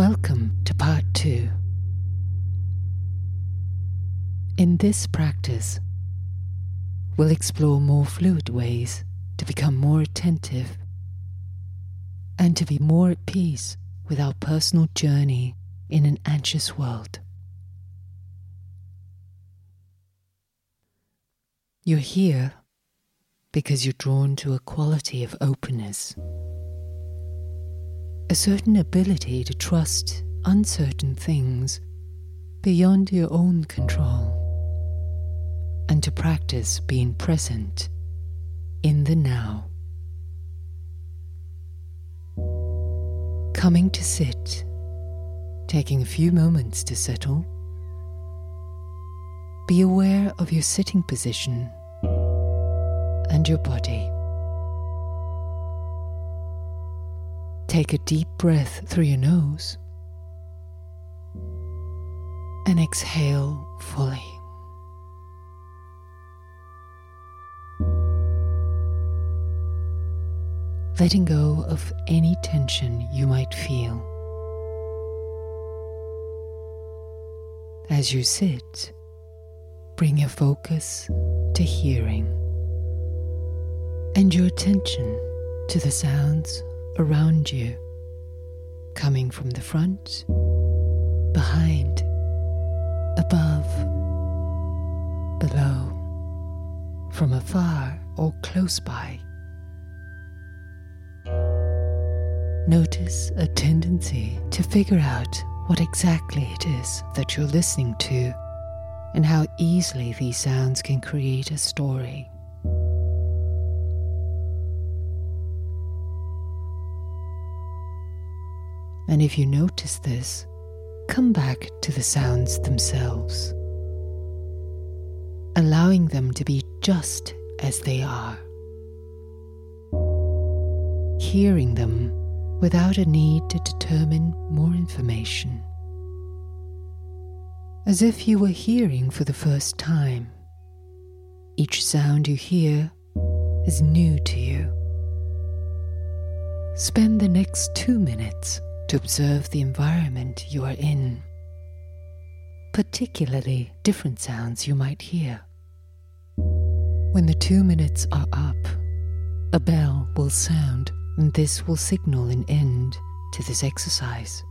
Welcome to part two. In this practice, we'll explore more fluid ways to become more attentive and to be more at peace with our personal journey in an anxious world. You're here because you're drawn to a quality of openness a certain ability to trust uncertain things beyond your own control, and to practice being present in the now. Coming to sit, taking a few moments to settle. Be aware of your sitting position and your body. Take a deep breath through your nose and exhale fully. Letting go of any tension you might feel. As you sit, bring your focus to hearing and your attention to the sounds around you, coming from the front, behind, above, below, from afar or close by. Notice a tendency to figure out what exactly it is that you're listening to and how easily these sounds can create a story. And if you notice this, come back to the sounds themselves, allowing them to be just as they are, hearing them without a need to determine more information, as if you were hearing for the first time. Each sound you hear is new to you. Spend the next two minutes to observe the environment you are in, particularly different sounds you might hear. When the two minutes are up, a bell will sound, and this will signal an end to this exercise.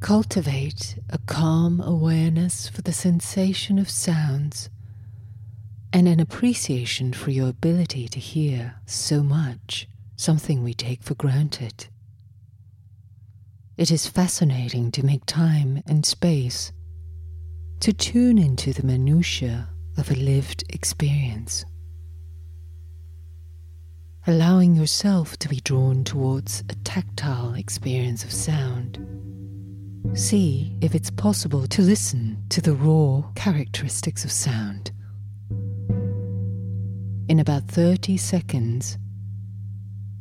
Cultivate a calm awareness for the sensation of sounds and an appreciation for your ability to hear so much, something we take for granted. It is fascinating to make time and space to tune into the minutiae of a lived experience. Allowing yourself to be drawn towards a tactile experience of sound. See if it's possible to listen to the raw characteristics of sound. In about 30 seconds,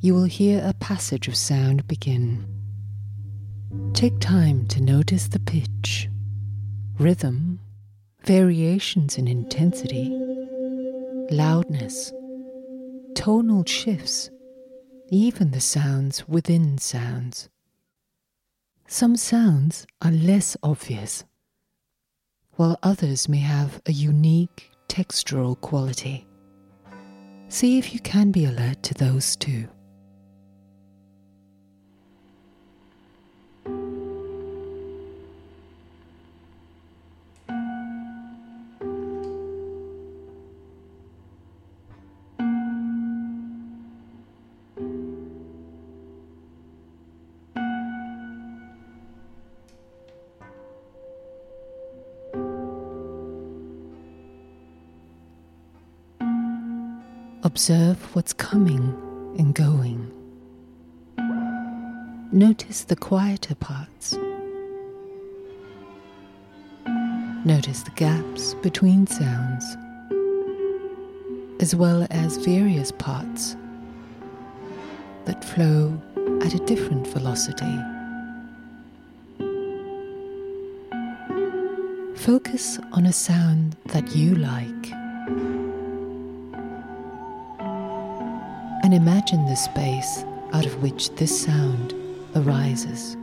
you will hear a passage of sound begin. Take time to notice the pitch, rhythm, variations in intensity, loudness, tonal shifts, even the sounds within sounds. Some sounds are less obvious, while others may have a unique textural quality. See if you can be alert to those too. Observe what's coming and going. Notice the quieter parts. Notice the gaps between sounds, as well as various parts that flow at a different velocity. Focus on a sound that you like. And imagine the space out of which this sound arises.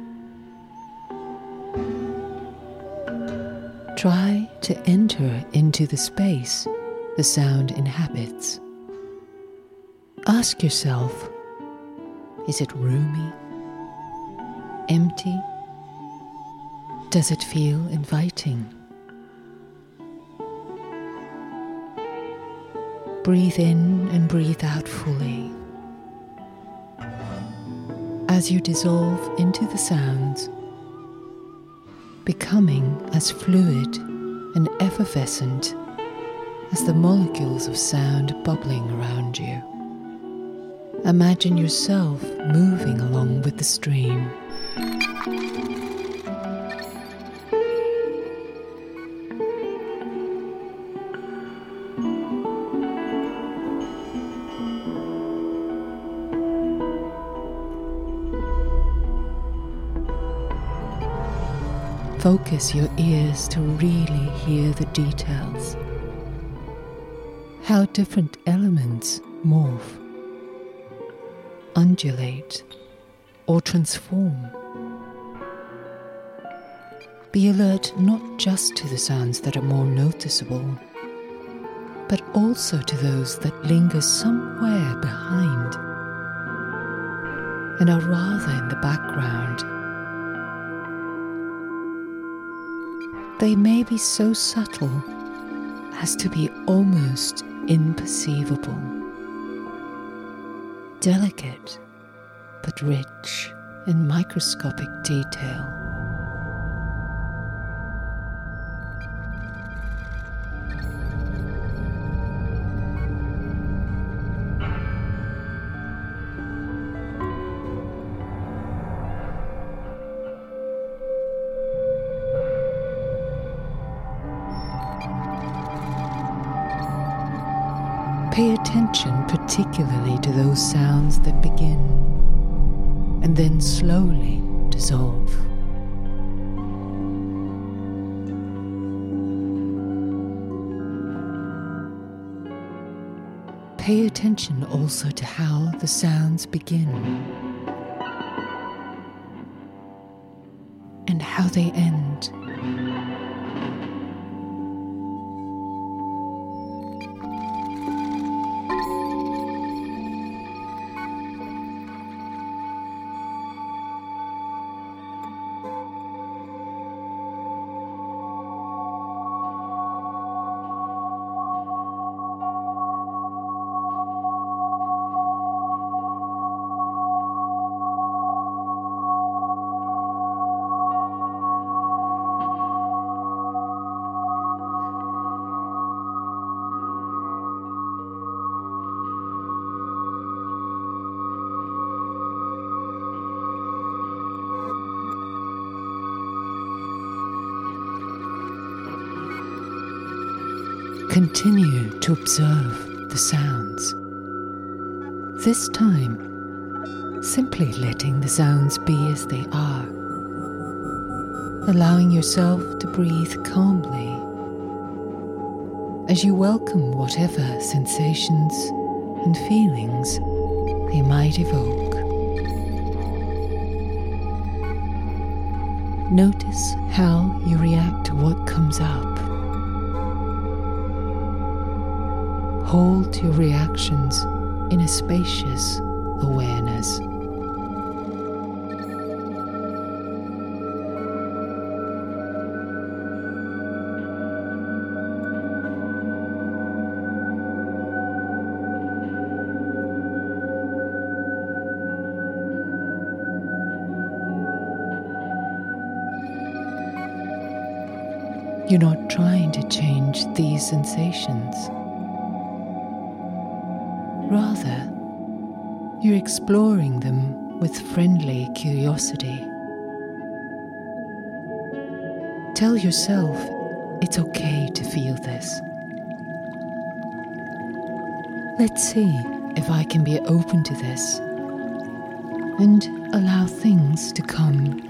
Try to enter into the space the sound inhabits. Ask yourself is it roomy? Empty? Does it feel inviting? Breathe in and breathe out fully. As you dissolve into the sounds, becoming as fluid and effervescent as the molecules of sound bubbling around you. Imagine yourself moving along with the stream. Focus your ears to really hear the details. How different elements morph, undulate, or transform. Be alert not just to the sounds that are more noticeable, but also to those that linger somewhere behind and are rather in the background they may be so subtle as to be almost imperceivable. Delicate, but rich in microscopic detail. Pay attention particularly to those sounds that begin and then slowly dissolve. Pay attention also to how the sounds begin and how they end. Continue to observe the sounds. This time, simply letting the sounds be as they are, allowing yourself to breathe calmly as you welcome whatever sensations and feelings they might evoke. Notice how you react to what comes up. Hold your reactions in a spacious awareness. You're not trying to change these sensations. Rather, you're exploring them with friendly curiosity. Tell yourself it's okay to feel this. Let's see if I can be open to this and allow things to come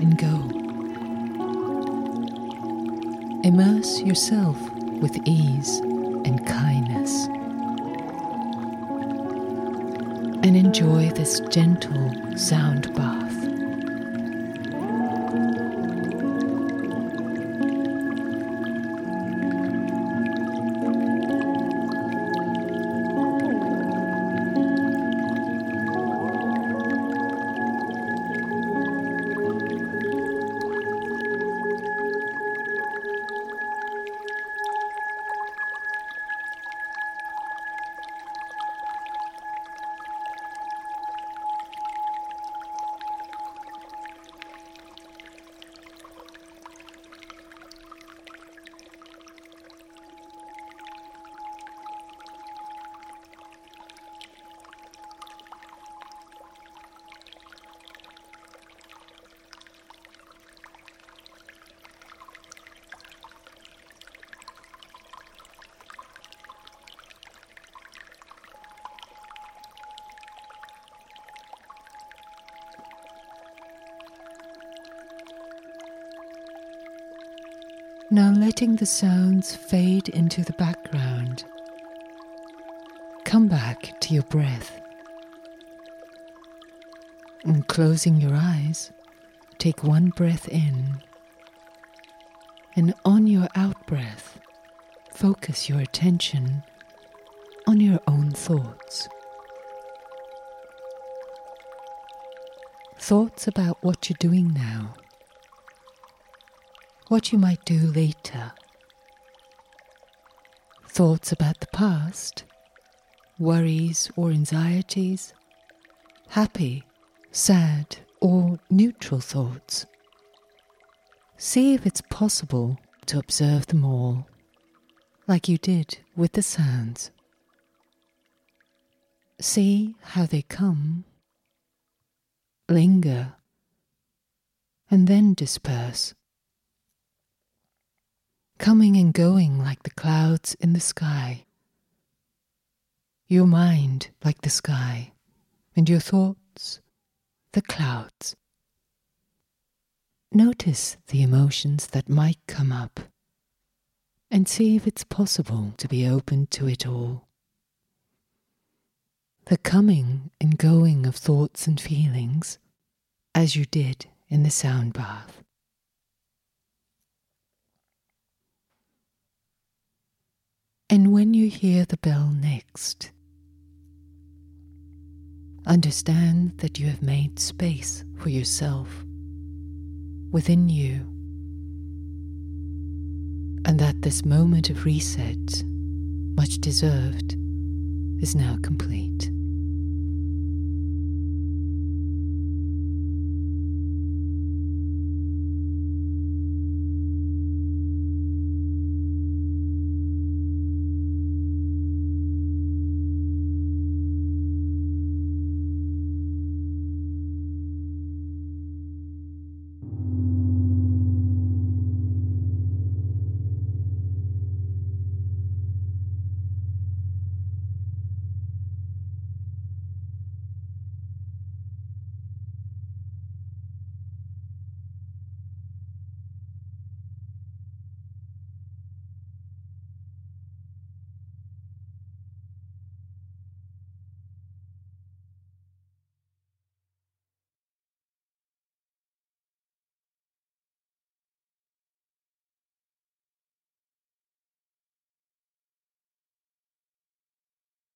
and go. Immerse yourself with ease and kindness. And enjoy this gentle sound bath. Now letting the sounds fade into the background. Come back to your breath. And closing your eyes, take one breath in. And on your out breath, focus your attention on your own thoughts. Thoughts about what you're doing now what you might do later. Thoughts about the past, worries or anxieties, happy, sad, or neutral thoughts. See if it's possible to observe them all, like you did with the sounds. See how they come, linger, and then disperse coming and going like the clouds in the sky. Your mind like the sky, and your thoughts the clouds. Notice the emotions that might come up and see if it's possible to be open to it all. The coming and going of thoughts and feelings, as you did in the sound bath. And when you hear the bell next, understand that you have made space for yourself within you, and that this moment of reset, much deserved, is now complete.